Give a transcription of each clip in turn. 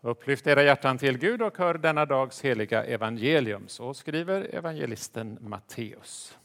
Upplyft era hjärtan till Gud och hör denna dags heliga evangelium. Så skriver evangelisten Matteus.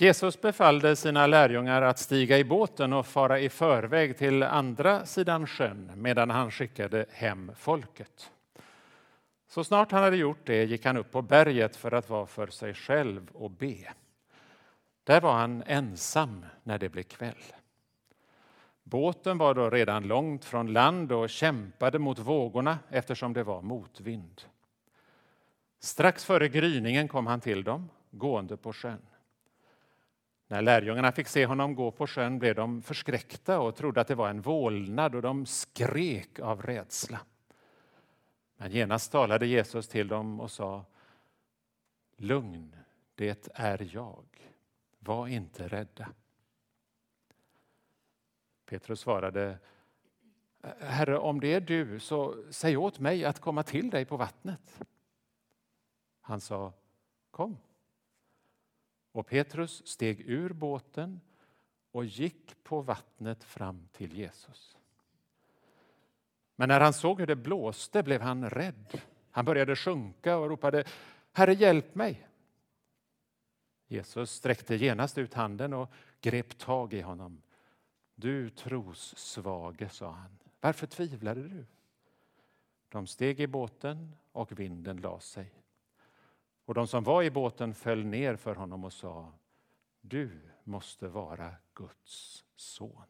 Jesus befallde sina lärjungar att stiga i båten och fara i förväg till andra sidan sjön medan han skickade hem folket. Så snart han hade gjort det gick han upp på berget för att vara för sig själv och be. Där var han ensam när det blev kväll. Båten var då redan långt från land och kämpade mot vågorna eftersom det var motvind. Strax före gryningen kom han till dem, gående på sjön. När lärjungarna fick se honom gå på sjön blev de förskräckta och trodde att det var en vålnad och de skrek av rädsla. Men genast talade Jesus till dem och sa Lugn, det är jag. Var inte rädda. Petrus svarade Herre, om det är du, så säg åt mig att komma till dig på vattnet. Han sa Kom. Och Petrus steg ur båten och gick på vattnet fram till Jesus. Men när han såg hur det blåste blev han rädd. Han började sjunka och ropade Herre, hjälp mig! Jesus sträckte genast ut handen och grep tag i honom. Du trossvage, sa han. Varför tvivlade du? De steg i båten och vinden la sig. Och de som var i båten föll ner för honom och sa Du måste vara Guds son.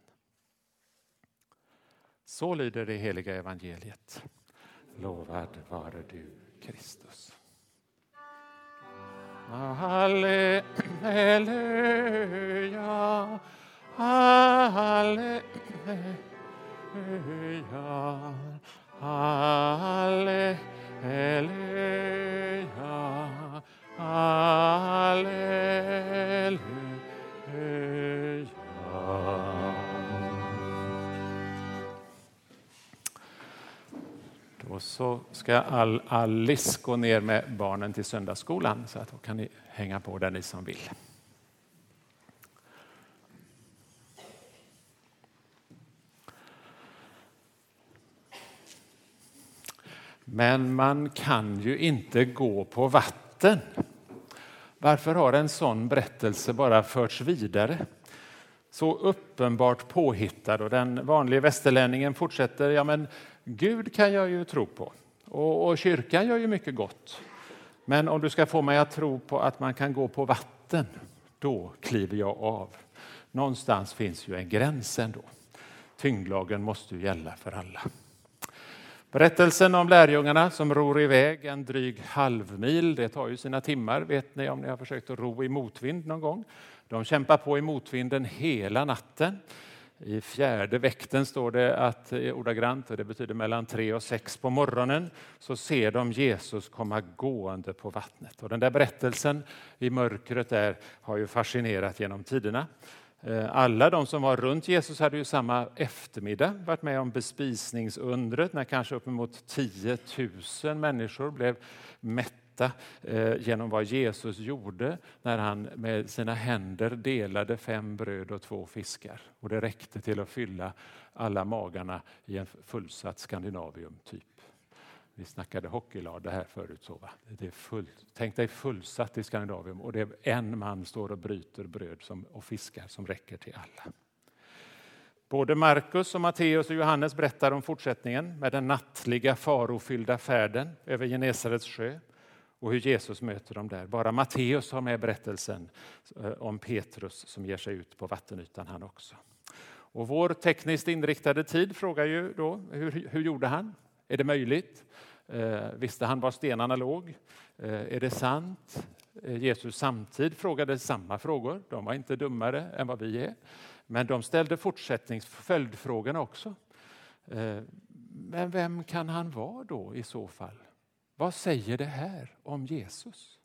Så lyder det heliga evangeliet. Lovad vare du, Kristus. Halleluja, halleluja, halleluja, halleluja. Då så ska all, Alice gå ner med barnen till söndagsskolan så att då kan ni hänga på där ni som vill. Men man kan ju inte gå på vatten. Varför har en sån berättelse bara förts vidare? Så uppenbart påhittad och den vanliga västerlänningen fortsätter. Ja, men Gud kan jag ju tro på och, och kyrkan gör ju mycket gott. Men om du ska få mig att tro på att man kan gå på vatten, då kliver jag av. Någonstans finns ju en gräns ändå. Tyngdlagen måste ju gälla för alla. Berättelsen om lärjungarna som ror iväg en dryg halvmil, det tar ju sina timmar, vet ni om ni har försökt att ro i motvind någon gång. De kämpar på i motvinden hela natten. I fjärde väkten står det att eh, ordagrant, och det betyder mellan tre och sex på morgonen, så ser de Jesus komma gående på vattnet. Och den där berättelsen i mörkret där har ju fascinerat genom tiderna. Eh, alla de som var runt Jesus hade ju samma eftermiddag varit med om bespisningsundret när kanske uppemot 10 000 människor blev mätta eh, genom vad Jesus gjorde när han med sina händer delade fem bröd och två fiskar. Och det räckte till att fylla alla magarna i en fullsatt Skandinavium, typ. Vi snackade hockeylade här förut. Så, va? Det är fullt. Tänk dig fullsatt i Skandinavium och det är en man står och bryter bröd som, och fiskar som räcker till alla. Både Markus, och Matteus och Johannes berättar om fortsättningen med den nattliga farofyllda färden över Genesarets sjö och hur Jesus möter dem där. Bara Matteus har med berättelsen eh, om Petrus som ger sig ut på vattenytan han också. Och vår tekniskt inriktade tid frågar ju då, hur, hur gjorde han? Är det möjligt? Eh, visste han var stenarna låg? Eh, är det sant? Eh, Jesus samtid frågade samma frågor. De var inte dummare än vad vi är. Men de ställde fortsättnings följdfrågorna också. Eh, men vem kan han vara då i så fall? Vad säger det här om Jesus?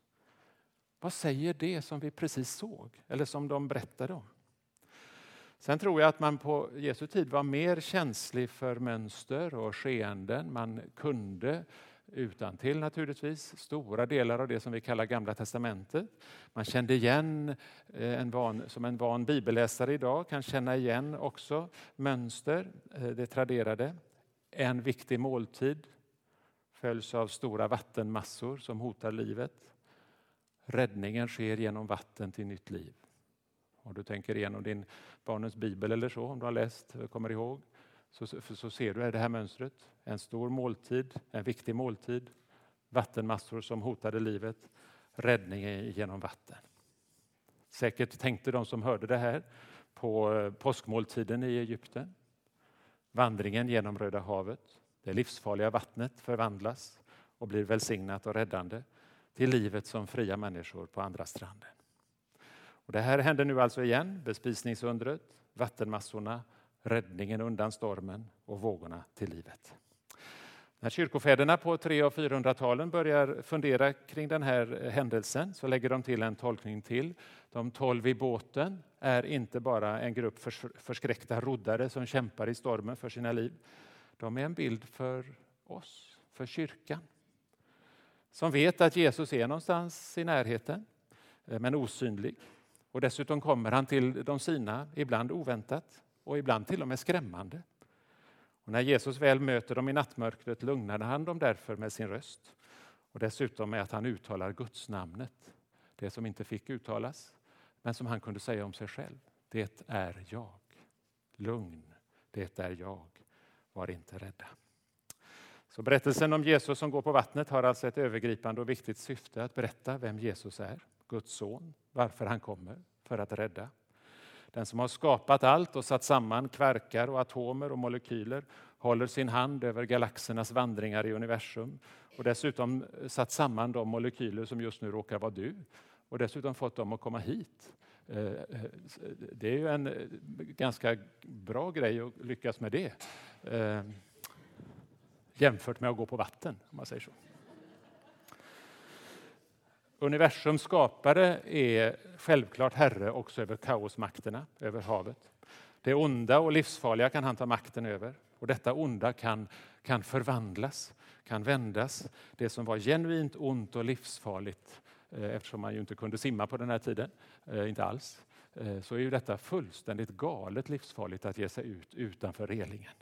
Vad säger det som vi precis såg, eller som de berättade om? Sen tror jag att man på Jesu tid var mer känslig för mönster och skeenden. Man kunde utan till naturligtvis, stora delar av det som vi kallar Gamla testamentet. Man kände igen, eh, en van, som en van bibelläsare idag kan känna igen också mönster, eh, det traderade. En viktig måltid följs av stora vattenmassor som hotar livet. Räddningen sker genom vatten till nytt liv. Om du tänker igenom din barnens bibel eller så, om du har läst, kommer ihåg, så, så ser du det här mönstret. En stor måltid, en viktig måltid, vattenmassor som hotade livet, räddning genom vatten. Säkert tänkte de som hörde det här på eh, påskmåltiden i Egypten. Vandringen genom Röda havet. Det livsfarliga vattnet förvandlas och blir välsignat och räddande till livet som fria människor på andra stranden. Och det här händer nu alltså igen, bespisningsundret, vattenmassorna, räddningen undan stormen och vågorna till livet. När kyrkofäderna på 300 och 400-talen börjar fundera kring den här händelsen så lägger de till en tolkning till. De tolv i båten är inte bara en grupp förskräckta roddare som kämpar i stormen för sina liv. De är en bild för oss, för kyrkan. Som vet att Jesus är någonstans i närheten, eh, men osynlig. Och dessutom kommer han till de sina, ibland oväntat och ibland till och med skrämmande. Och när Jesus väl möter dem i nattmörkret lugnade han dem därför med sin röst. Och dessutom med att han uttalar Guds namnet, det som inte fick uttalas, men som han kunde säga om sig själv. Det är jag. Lugn, det är jag. Var inte rädda. Så berättelsen om Jesus som går på vattnet har alltså ett övergripande och viktigt syfte att berätta vem Jesus är, Guds son, varför han kommer, för att rädda. Den som har skapat allt och satt samman kvarkar och atomer och molekyler håller sin hand över galaxernas vandringar i universum och dessutom satt samman de molekyler som just nu råkar vara du och dessutom fått dem att komma hit. Eh, eh, det är ju en ganska bra grej att lyckas med det eh, jämfört med att gå på vatten, om man säger så. Universums skapare är självklart herre också över kaosmakterna, över havet. Det onda och livsfarliga kan han ta makten över. Och detta onda kan, kan förvandlas, kan vändas. Det som var genuint ont och livsfarligt, eh, eftersom man ju inte kunde simma på den här tiden, eh, inte alls, eh, så är ju detta fullständigt galet livsfarligt att ge sig ut utanför relingen.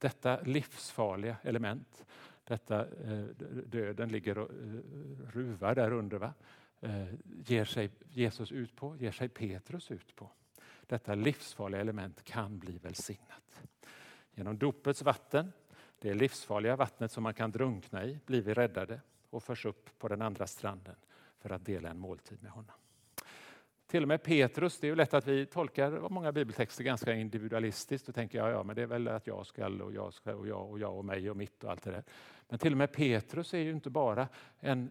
Detta livsfarliga element detta eh, döden ligger och eh, ruvar där under, va? Eh, ger sig Jesus ut på, ger sig Petrus ut på. Detta livsfarliga element kan bli välsignat. Genom dopets vatten, det livsfarliga vattnet som man kan drunkna i, blir vi räddade och förs upp på den andra stranden för att dela en måltid med honom. Till och med Petrus, det är ju lätt att vi tolkar många bibeltexter ganska individualistiskt och tänker ja, ja, men det är väl att jag skall och jag ska och jag och jag och mig och mitt och allt det där. Men till och med Petrus är ju inte bara en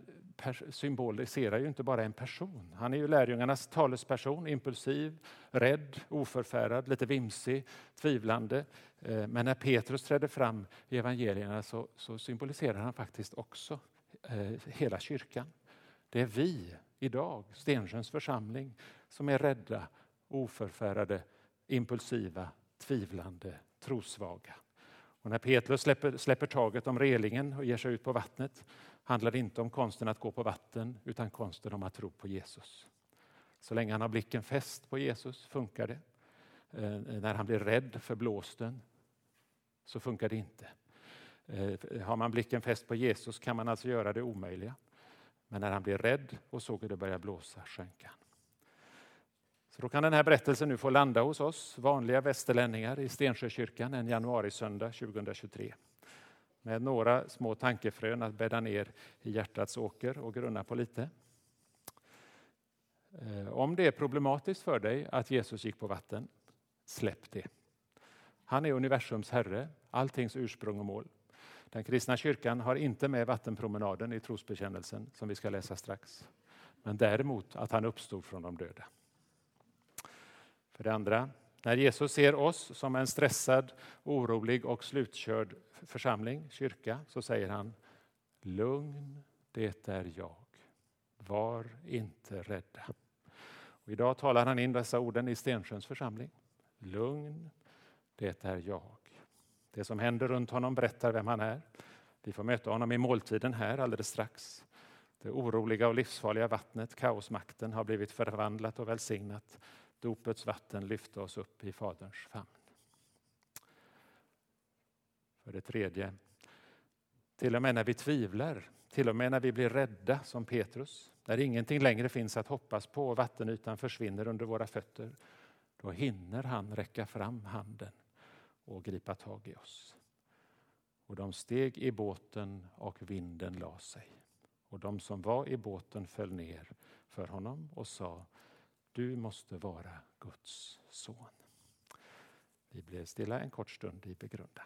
symboliserar ju inte bara en person. Han är ju lärjungarnas talesperson, impulsiv, rädd, oförfärad, lite vimsig, tvivlande. Eh, men när Petrus trädde fram i evangelierna så, så symboliserar han faktiskt också eh, hela kyrkan. Det är vi idag, Stensjöns församling, som är rädda, oförfärade, impulsiva, tvivlande, trosvaga. Och när Petrus släpper, släpper taget om relingen och ger sig ut på vattnet handlar det inte om konsten att gå på vatten utan konsten om att tro på Jesus. Så länge han har blicken fäst på Jesus funkar det. Eh, när han blir rädd för blåsten så funkar det inte. Eh, har man blicken fäst på Jesus kan man alltså göra det omöjliga. Men när han blev rädd och såg hur det började blåsa sjönk han. Så då kan den här berättelsen nu få landa hos oss vanliga västerlänningar i Stensjökyrkan en januarisöndag 2023. Med några små tankefrön att bädda ner i hjärtats åker och grunna på lite. Eh, om det är problematiskt för dig att Jesus gick på vatten, släpp det. Han är universums herre, alltings ursprung och mål. Den kristna kyrkan har inte med vattenpromenaden i trosbekännelsen som vi ska läsa strax. Men däremot att han uppstod från de döda. För det andra, när Jesus ser oss som en stressad, orolig och slutkörd församling, kyrka, så säger han Lugn, det är jag. Var inte rädda. Och idag talar han in dessa orden i Stensjöns församling. Lugn, det är jag. Det som händer runt honom berättar vem han är. Vi får möta honom i måltiden här alldeles strax. Det oroliga och livsfarliga vattnet, kaosmakten, har blivit förvandlat och välsignat. Dopets vatten lyfte oss upp i Faderns famn. För det tredje, till och med när vi tvivlar, till och med när vi blir rädda som Petrus, när ingenting längre finns att hoppas på och vattenytan försvinner under våra fötter, då hinner han räcka fram handen och gripa tag i oss. Och de steg i båten och vinden la sig. Och de som var i båten föll ner för honom och sa Du måste vara Guds son. Vi blev stilla en kort stund i begrundan.